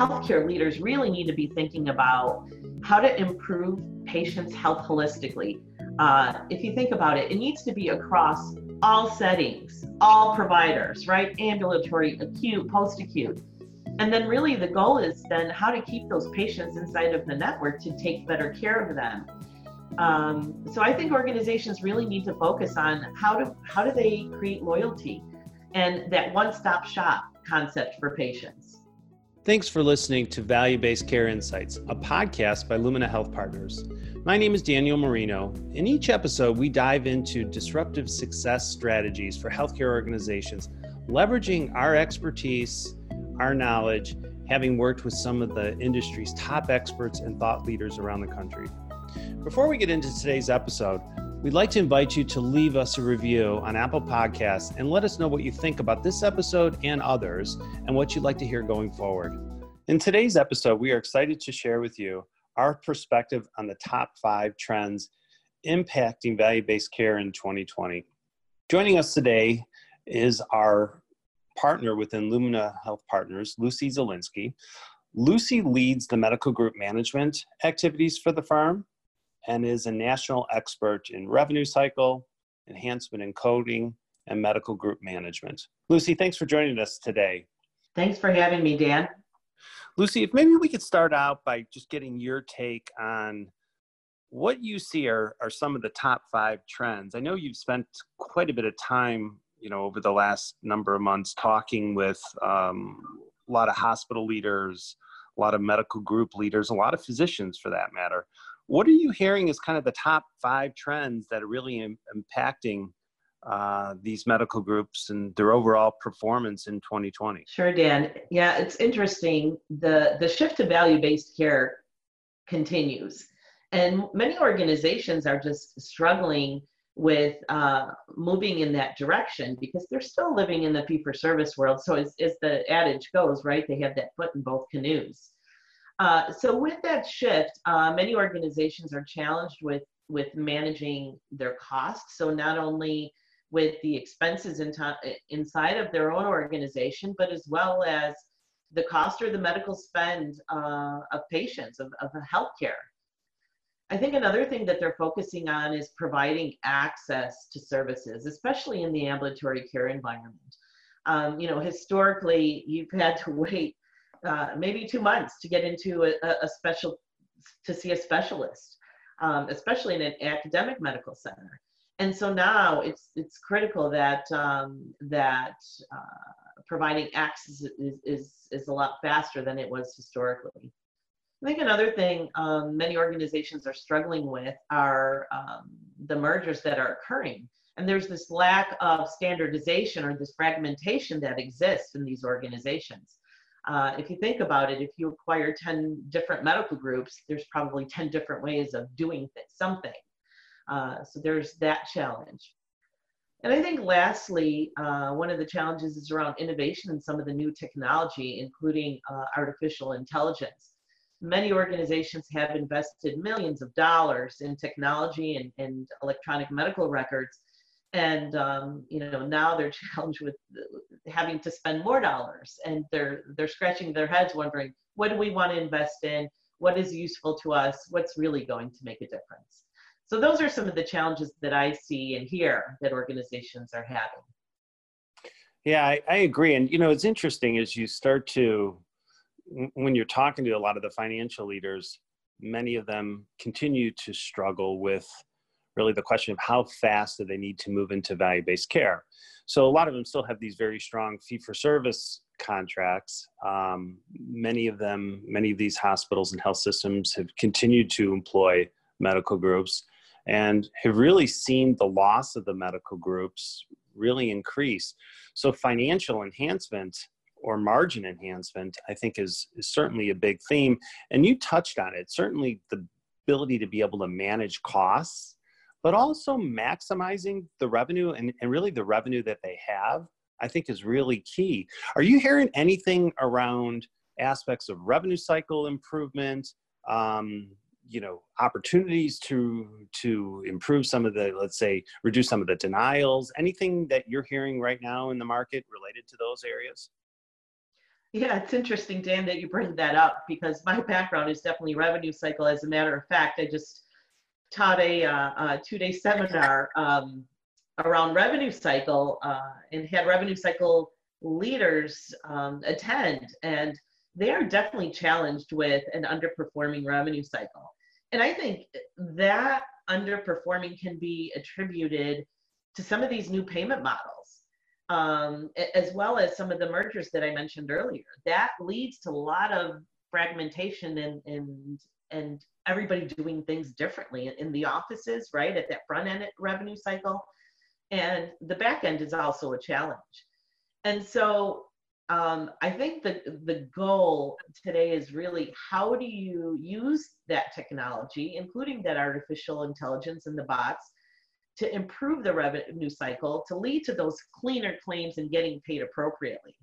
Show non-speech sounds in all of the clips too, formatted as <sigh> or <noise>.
healthcare leaders really need to be thinking about how to improve patients' health holistically. Uh, if you think about it, it needs to be across all settings, all providers, right? Ambulatory, acute, post acute. And then, really, the goal is then how to keep those patients inside of the network to take better care of them. Um, so I think organizations really need to focus on how to how do they create loyalty and that one-stop shop concept for patients. Thanks for listening to Value Based Care Insights, a podcast by Lumina Health Partners. My name is Daniel Marino. In each episode, we dive into disruptive success strategies for healthcare organizations, leveraging our expertise, our knowledge, having worked with some of the industry's top experts and thought leaders around the country. Before we get into today's episode, we'd like to invite you to leave us a review on Apple Podcasts and let us know what you think about this episode and others and what you'd like to hear going forward. In today's episode, we are excited to share with you our perspective on the top five trends impacting value based care in 2020. Joining us today is our partner within Lumina Health Partners, Lucy Zielinski. Lucy leads the medical group management activities for the firm and is a national expert in revenue cycle, enhancement and coding, and medical group management. Lucy, thanks for joining us today. Thanks for having me, Dan. Lucy, if maybe we could start out by just getting your take on what you see are, are some of the top five trends. I know you've spent quite a bit of time, you know, over the last number of months talking with um, a lot of hospital leaders, a lot of medical group leaders, a lot of physicians for that matter. What are you hearing as kind of the top five trends that are really Im- impacting uh, these medical groups and their overall performance in 2020? Sure, Dan. Yeah, it's interesting. The the shift to value-based care continues, and many organizations are just struggling with uh, moving in that direction because they're still living in the fee-for-service world. So as, as the adage goes, right, they have that foot in both canoes. Uh, so with that shift, uh, many organizations are challenged with with managing their costs. So not only with the expenses in inside of their own organization, but as well as the cost or the medical spend uh, of patients of, of healthcare. I think another thing that they're focusing on is providing access to services, especially in the ambulatory care environment. Um, you know, historically, you've had to <laughs> wait uh, maybe two months to get into a, a special to see a specialist, um, especially in an academic medical center. And so now it's it's critical that um, that uh, providing access is, is is a lot faster than it was historically. I think another thing um, many organizations are struggling with are um, the mergers that are occurring. And there's this lack of standardization or this fragmentation that exists in these organizations. Uh, if you think about it, if you acquire 10 different medical groups, there's probably 10 different ways of doing something. Uh, so there's that challenge. And I think lastly, uh, one of the challenges is around innovation and some of the new technology, including uh, artificial intelligence. Many organizations have invested millions of dollars in technology and, and electronic medical records, and um, you know now they're <laughs> challenged with having to spend more dollars and they're they're scratching their heads wondering what do we want to invest in? What is useful to us? What's really going to make a difference? So those are some of the challenges that i see and hear that organizations are having. Yeah i, I agree. And you know it's interesting as you start to when you're talking to a lot of the financial leaders many of them continue to struggle with really the question of how fast do they need to move into value based care. So a lot of them still have these very strong fee for service contracts. Um, many of them, many of these hospitals and health systems have continued to employ medical groups and have really seen the loss of the medical groups really increase. So financial enhancement or margin enhancement, I think, is, is certainly a big theme. And you touched on it. Certainly, the ability to be able to manage costs but also maximizing the revenue and, and really the revenue that they have, I think is really key. Are you hearing anything around aspects of revenue cycle improvement? Um, you know opportunities to to improve some of the let's say reduce some of the denials anything that you're hearing right now in the market related to those areas Yeah, it's interesting, Dan, that you bring that up because my background is definitely revenue cycle. As a matter of fact, I just taught a, uh, a two-day seminar um, around revenue cycle uh, and had revenue cycle leaders um, attend, and they are definitely challenged with an underperforming revenue cycle. And I think that underperforming can be attributed to some of these new payment models, um, as well as some of the mergers that I mentioned earlier. That leads to a lot of fragmentation and and and everybody doing things differently in the offices, right? At that front end revenue cycle. And the back end is also a challenge. And so um, I think the, the goal today is really how do you use that technology, including that artificial intelligence and the bots, to improve the revenue cycle to lead to those cleaner claims and getting paid appropriately.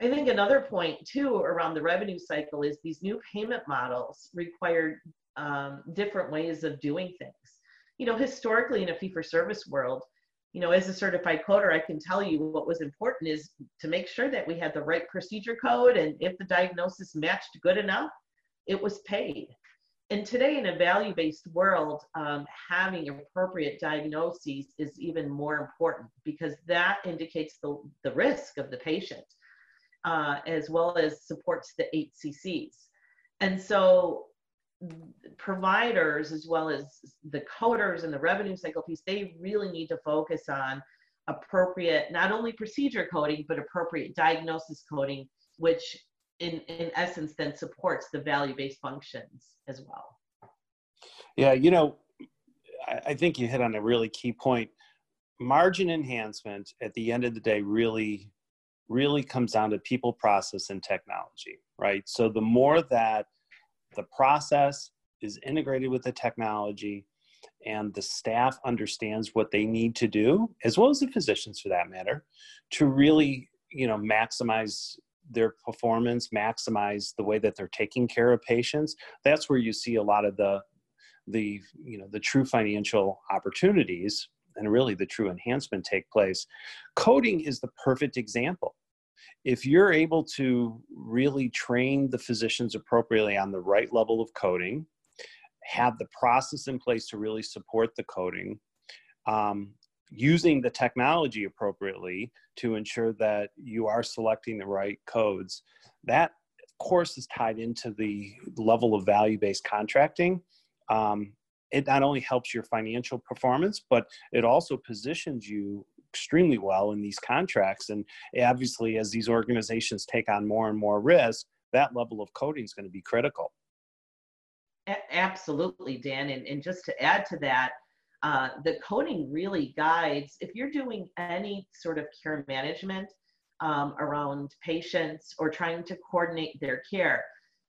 I think another point too around the revenue cycle is these new payment models require um, different ways of doing things. You know, historically in a fee for service world, you know, as a certified coder, I can tell you what was important is to make sure that we had the right procedure code and if the diagnosis matched good enough, it was paid. And today in a value-based world, um, having appropriate diagnoses is even more important because that indicates the, the risk of the patient uh, as well as supports the HCCs. And so providers as well as the coders and the revenue cycle piece, they really need to focus on appropriate, not only procedure coding, but appropriate diagnosis coding, which in, in essence then supports the value-based functions as well. Yeah, you know, I, I think you hit on a really key point. Margin enhancement at the end of the day really, really comes down to people, process, and technology, right? So the more that the process is integrated with the technology and the staff understands what they need to do as well as the physicians for that matter to really you know maximize their performance maximize the way that they're taking care of patients that's where you see a lot of the the you know the true financial opportunities and really the true enhancement take place coding is the perfect example if you're able to really train the physicians appropriately on the right level of coding, have the process in place to really support the coding, um, using the technology appropriately to ensure that you are selecting the right codes, that of course is tied into the level of value-based contracting. Um, it not only helps your financial performance, but it also positions you extremely well in these contracts. And obviously, as these organizations take on more and more risk, that level of coding is going to be critical. Absolutely, Dan. And, and just to add to that, uh, the coding really guides if you're doing any sort of care management um, around patients or trying to coordinate their care.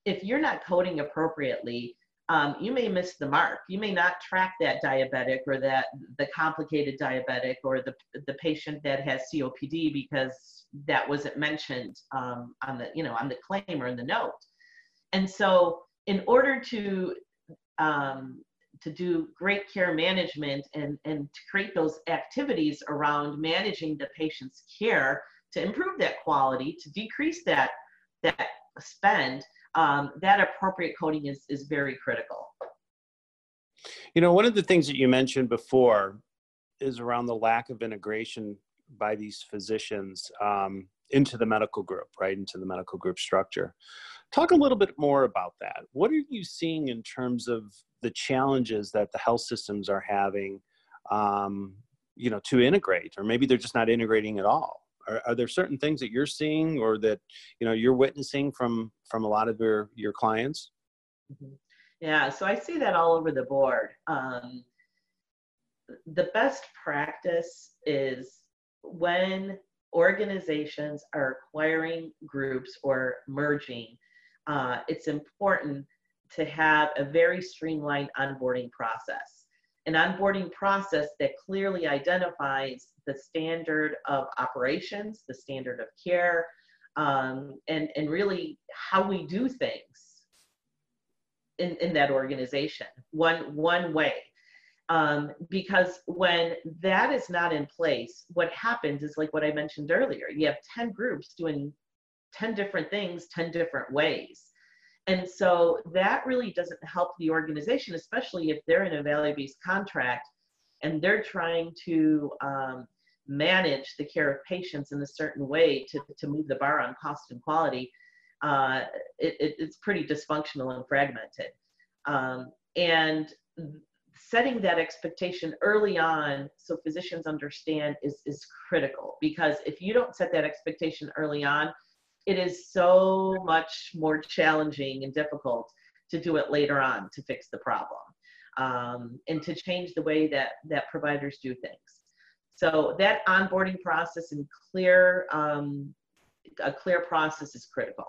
If you're not coding appropriately, um, you may miss the mark. You may not track that diabetic or that the complicated diabetic or the, the patient that has COPD because that wasn't mentioned um, on the you know on the claim or in the note. And so, in order to um, to do great care management and, and to create those activities around managing the patient's care to improve that quality, to decrease that that spend, um, that appropriate coding is, is very critical. You know, one of the things that you mentioned before is around the lack of integration by these physicians um, into the medical group, right, into the medical group structure. Talk a little bit more about that. What are you seeing in terms of the challenges that the health systems are having, um, you know, to integrate, or maybe they're just not integrating at all? Are, are there certain things that you're seeing or that you know you're witnessing from from a lot of your your clients? Mm-hmm. Yeah, so I see that all over the board. Um, the best practice is when organizations are acquiring groups or merging, uh, it's important to have a very streamlined onboarding process an onboarding process that clearly identifies the standard of operations, the standard of care, um, and, and really how we do things in, in that organization, one, one way. Um, because when that is not in place, what happens is like what I mentioned earlier, you have 10 groups doing 10 different things 10 different ways and so that really doesn't help the organization especially if they're in a value-based contract and they're trying to um, manage the care of patients in a certain way to, to move the bar on cost and quality uh, it, it, it's pretty dysfunctional and fragmented. Um, and setting that expectation early on so physicians understand is, is critical because if you don't set that expectation early on, it is so much more challenging and difficult to do it later on to fix the problem um, and to change the way that, that providers do things. So that onboarding process and clear, um, a clear process is critical.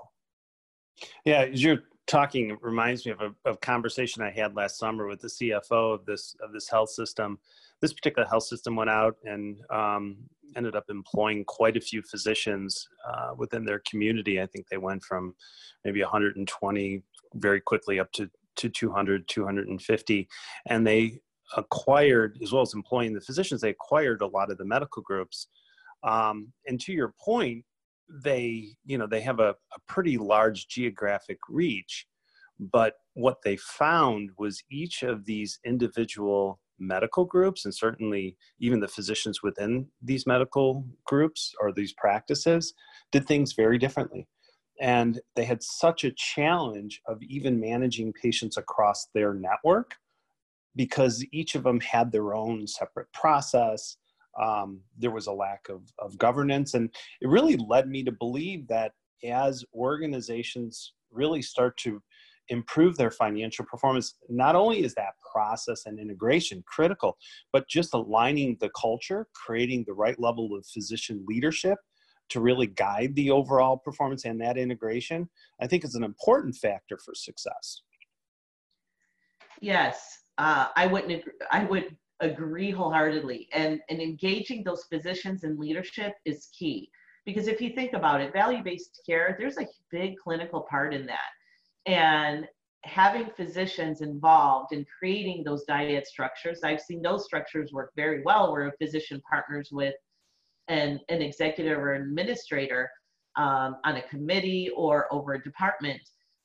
Yeah, as you're talking reminds me of a of conversation I had last summer with the CFO of this of this health system. This particular health system went out and um, ended up employing quite a few physicians uh, within their community. I think they went from maybe 120 very quickly up to to 200, 250, and they acquired as well as employing the physicians. They acquired a lot of the medical groups. Um, and to your point, they you know they have a, a pretty large geographic reach but what they found was each of these individual medical groups and certainly even the physicians within these medical groups or these practices did things very differently and they had such a challenge of even managing patients across their network because each of them had their own separate process um, there was a lack of, of governance. And it really led me to believe that as organizations really start to improve their financial performance, not only is that process and integration critical, but just aligning the culture, creating the right level of physician leadership to really guide the overall performance and that integration, I think is an important factor for success. Yes, uh, I wouldn't. Agree. I would agree wholeheartedly. And, and engaging those physicians in leadership is key. Because if you think about it, value based care, there's a big clinical part in that. And having physicians involved in creating those dyad structures, I've seen those structures work very well where a physician partners with an, an executive or administrator um, on a committee or over a department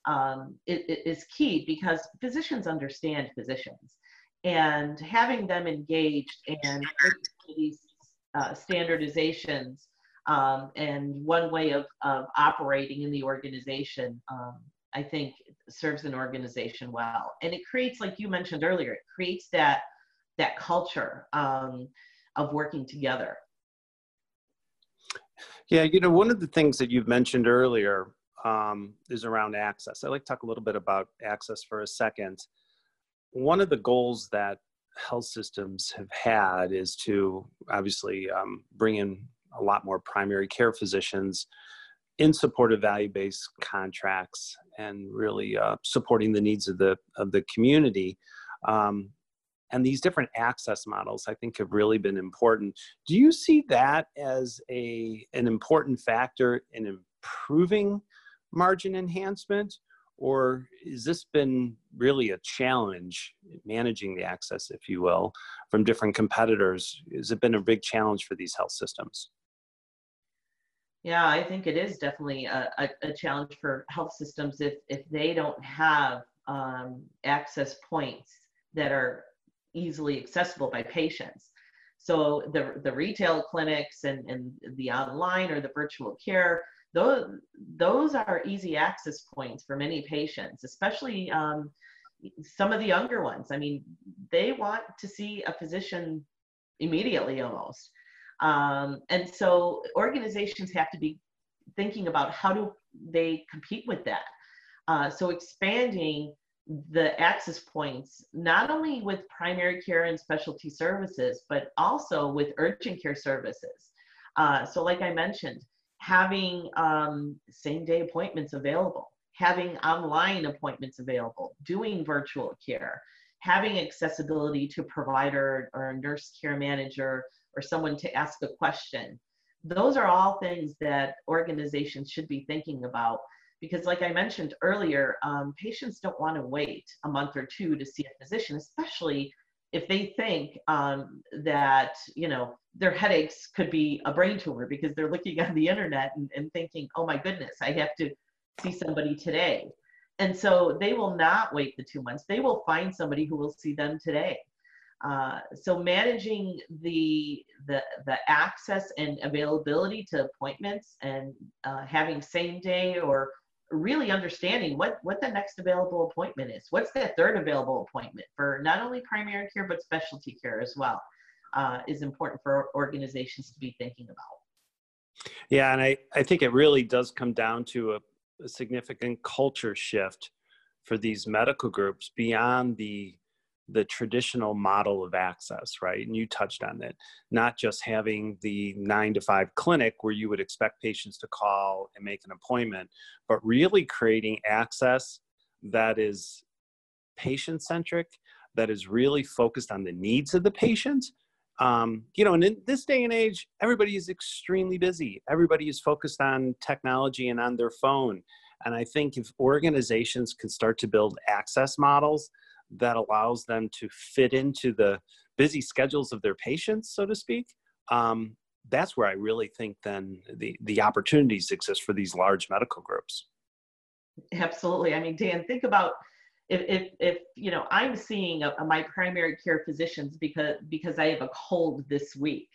um, it, it is key because physicians understand physicians. And having them engaged and these uh, standardizations um, and one way of, of operating in the organization, um, I think serves an organization well. And it creates, like you mentioned earlier, it creates that that culture um, of working together. Yeah, you know, one of the things that you've mentioned earlier um, is around access. I'd like to talk a little bit about access for a second one of the goals that health systems have had is to obviously um, bring in a lot more primary care physicians in support of value-based contracts and really uh, supporting the needs of the of the community. Um, and these different access models, I think, have really been important. Do you see that as a an important factor in improving margin enhancement, or has this been really a challenge managing the access if you will from different competitors has it been a big challenge for these health systems yeah i think it is definitely a, a, a challenge for health systems if if they don't have um, access points that are easily accessible by patients so the the retail clinics and and the online or the virtual care those those are easy access points for many patients, especially um, some of the younger ones. I mean, they want to see a physician immediately almost. Um, and so organizations have to be thinking about how do they compete with that. Uh, so expanding the access points, not only with primary care and specialty services, but also with urgent care services. Uh, so like I mentioned, having um, same day appointments available, having online appointments available, doing virtual care, having accessibility to provider or nurse care manager or someone to ask a question. Those are all things that organizations should be thinking about because like i mentioned earlier um, patients don't want to wait a month or two to see a physician especially if they think um, that you know their headaches could be a brain tumor because they're looking <laughs> on the internet and, and thinking oh my goodness i have to see somebody today. And so they will not wait the two months. They will find somebody who will see them today uh, so managing the, the the access and availability to appointments and uh, having same day or really understanding what what the next available appointment is. What's that third available appointment for not only primary care but specialty care as well uh, is important for organizations to be thinking about. Yeah and i i think it really does come down to a, a significant culture shift for these medical groups beyond the the traditional model of access, right? And you touched on it, not just having the nine to five clinic where you would expect patients to call and make an appointment, but really creating access that is patient centric, that is really focused on the needs of the patient. Um, you know, and in this day and age, everybody is extremely busy. Everybody is focused on technology and on their phone. And I think if organizations can start to build access models that allows them to fit into the busy schedules of their patients, so to speak, um, that's where I really think then the, the opportunities exist for these large medical groups. Absolutely. I mean, Dan, think about if, if, if you know, I'm seeing a, my primary care physicians because, because I have a cold this week.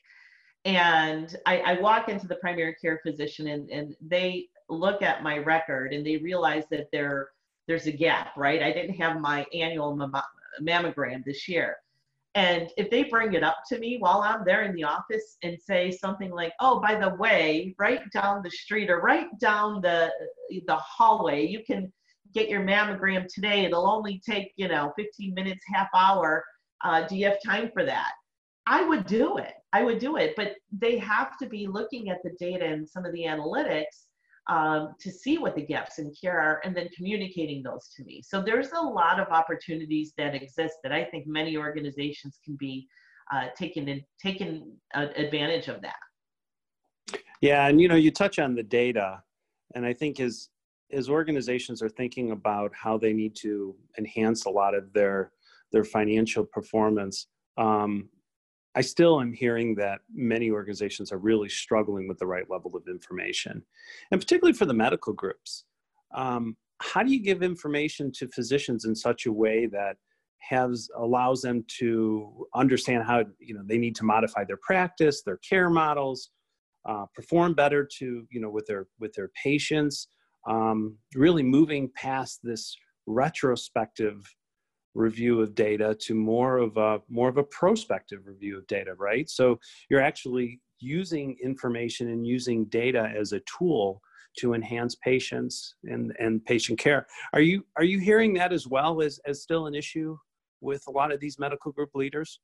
And I, I walk into the primary care physician and, and they look at my record and they realize that they're there's a gap, right? I didn't have my annual mammogram this year. And if they bring it up to me while I'm there in the office and say something like, "Oh, by the way, right down the street or right down the the hallway, you can get your mammogram today. It'll only take you know 15 minutes, half hour. Uh, do you have time for that?" I would do it. I would do it, but they have to be looking at the data and some of the analytics um, to see what the gaps in care are and then communicating those to me. So there's a lot of opportunities that exist that I think many organizations can be uh, taking in, taking uh, advantage of that. Yeah, and you know, you touch on the data, and I think as as organizations are thinking about how they need to enhance a lot of their their financial performance, um, I still am hearing that many organizations are really struggling with the right level of information, and particularly for the medical groups. Um, how do you give information to physicians in such a way that has allows them to understand how you know they need to modify their practice, their care models, uh, perform better to you know with their with their patients, um, really moving past this retrospective review of data to more of a more of a prospective review of data right? So you're actually using information and using data as a tool to enhance patients and and patient care. Are you are you hearing that as well as as still an issue with a lot of these medical group leaders?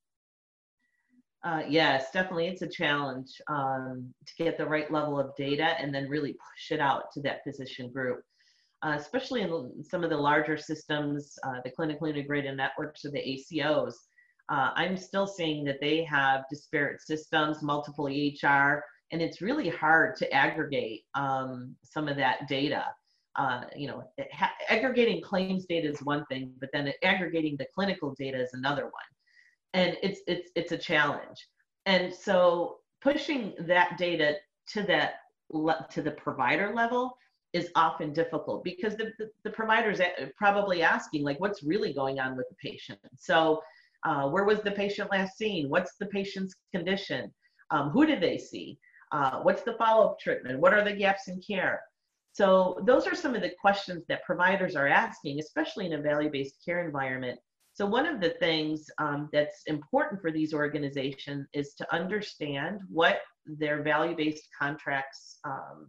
Uh, yes, definitely. It's a challenge um, to get the right level of data and then really push it out to that physician group uh, especially in some of the larger systems, uh, the clinically integrated networks or the ACOs. Uh, I'm still seeing that they have disparate systems, multiple EHR, and it's really hard to aggregate um, some of that data. Uh, you know, ha- aggregating claims data is one thing, but then aggregating the clinical data is another one, and it's it's it's a challenge. And so pushing that data to that le- to the provider level is often difficult because the, the, the provider's probably asking like what's really going on with the patient? So uh, where was the patient last seen? What's the patient's condition? Um, who did they see? Uh, what's the follow-up treatment? What are the gaps in care? So those are some of the questions that providers are asking especially in a value-based care environment. So one of the things um, that's important for these organizations is to understand what their value-based contracts um,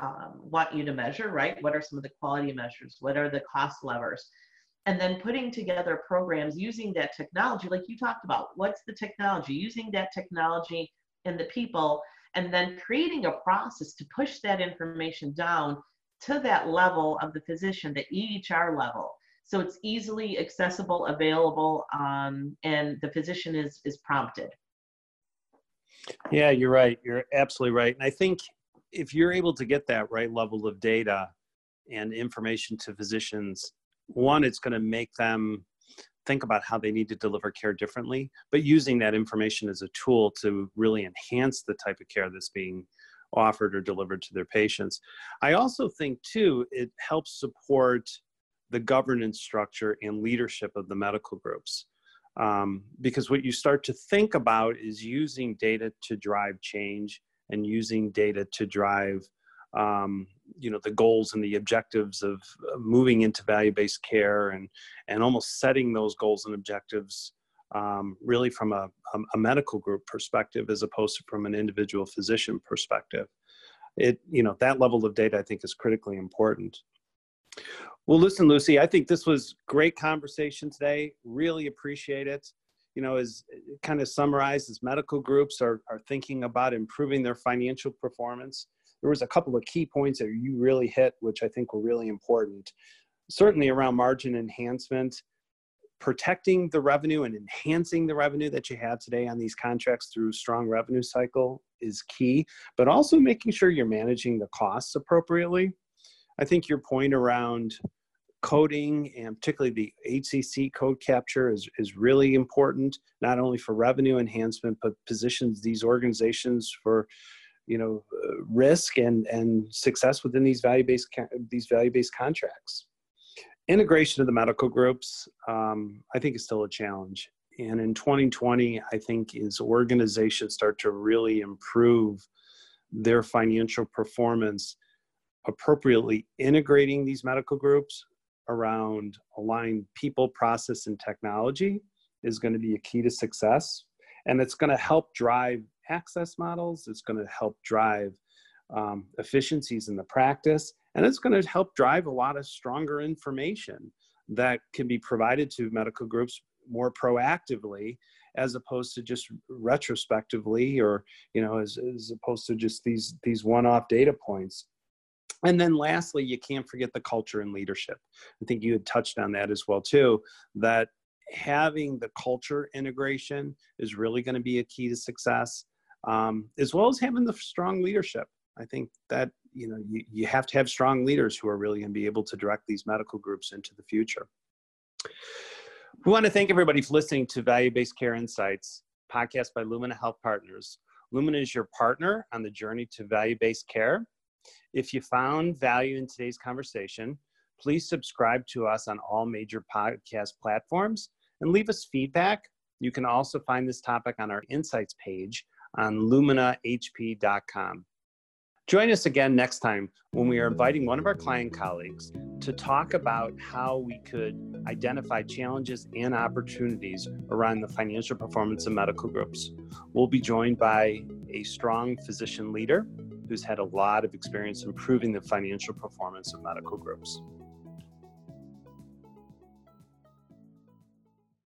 um, want you to measure, right? What are some of the quality measures? What are the cost levers? And then putting together programs using that technology, like you talked about. What's the technology? Using that technology and the people, and then creating a process to push that information down to that level of the physician, the EHR level. So it's easily accessible, available, um, and the physician is is prompted. Yeah, you're right. You're absolutely right. And I think if you're able to get that right level of data and information to physicians, one, it's going to make them think about how they need to deliver care differently, but using that information as a tool to really enhance the type of care that's being offered or delivered to their patients. I also think, too, it helps support the governance structure and leadership of the medical groups. Um, because what you start to think about is using data to drive change and using data to drive um, you know the goals and the objectives of moving into value-based care and and almost setting those goals and objectives um, really from a, a, medical group perspective as opposed to from an individual physician perspective. It you know that level of data i think is critically important. Well listen lucy i think this was great conversation today. Really appreciate it you know as kind of summarized as medical groups are, are thinking about improving their financial performance there was a couple of key points that you really hit, which I think were really important. Certainly around margin enhancement, protecting the revenue and enhancing the revenue that you have today on these contracts through strong revenue cycle is key, but also making sure you're managing the costs appropriately. I think your point around coding and particularly the HCC code capture is, is really important, not only for revenue enhancement, but positions these organizations for you know uh, risk and and success within these value based these value based contracts. Integration of the medical groups, um, I think, is still a challenge. And in 2020, I think as organizations start to really improve their financial performance, appropriately integrating these medical groups around aligned people, process, and technology is going to be a key to success. And it's going to help drive access models. It's going to help drive um, efficiencies in the practice, and it's going to help drive a lot of stronger information that can be provided to medical groups more proactively as opposed to just retrospectively or you know as, as opposed to just these these one-off data points and then lastly you can't forget the culture and leadership i think you had touched on that as well too that having the culture integration is really going to be a key to success um, as well as having the strong leadership. I think that you know you, you have to have strong leaders who are really going to be able to direct these medical groups into the future. We want to thank everybody for listening to Value Based Care Insights podcast by Lumina Health Partners. Lumina is your partner on the journey to value based care. If you found value in today's conversation, please subscribe to us on all major podcast platforms and leave us feedback. You can also find this topic on our insights page on luminahp.com. Join us again next time when we are inviting one of our client colleagues to talk about how we could identify challenges and opportunities around the financial performance of medical groups. We'll be joined by a strong physician leader who's had a lot of experience improving the financial performance of medical groups.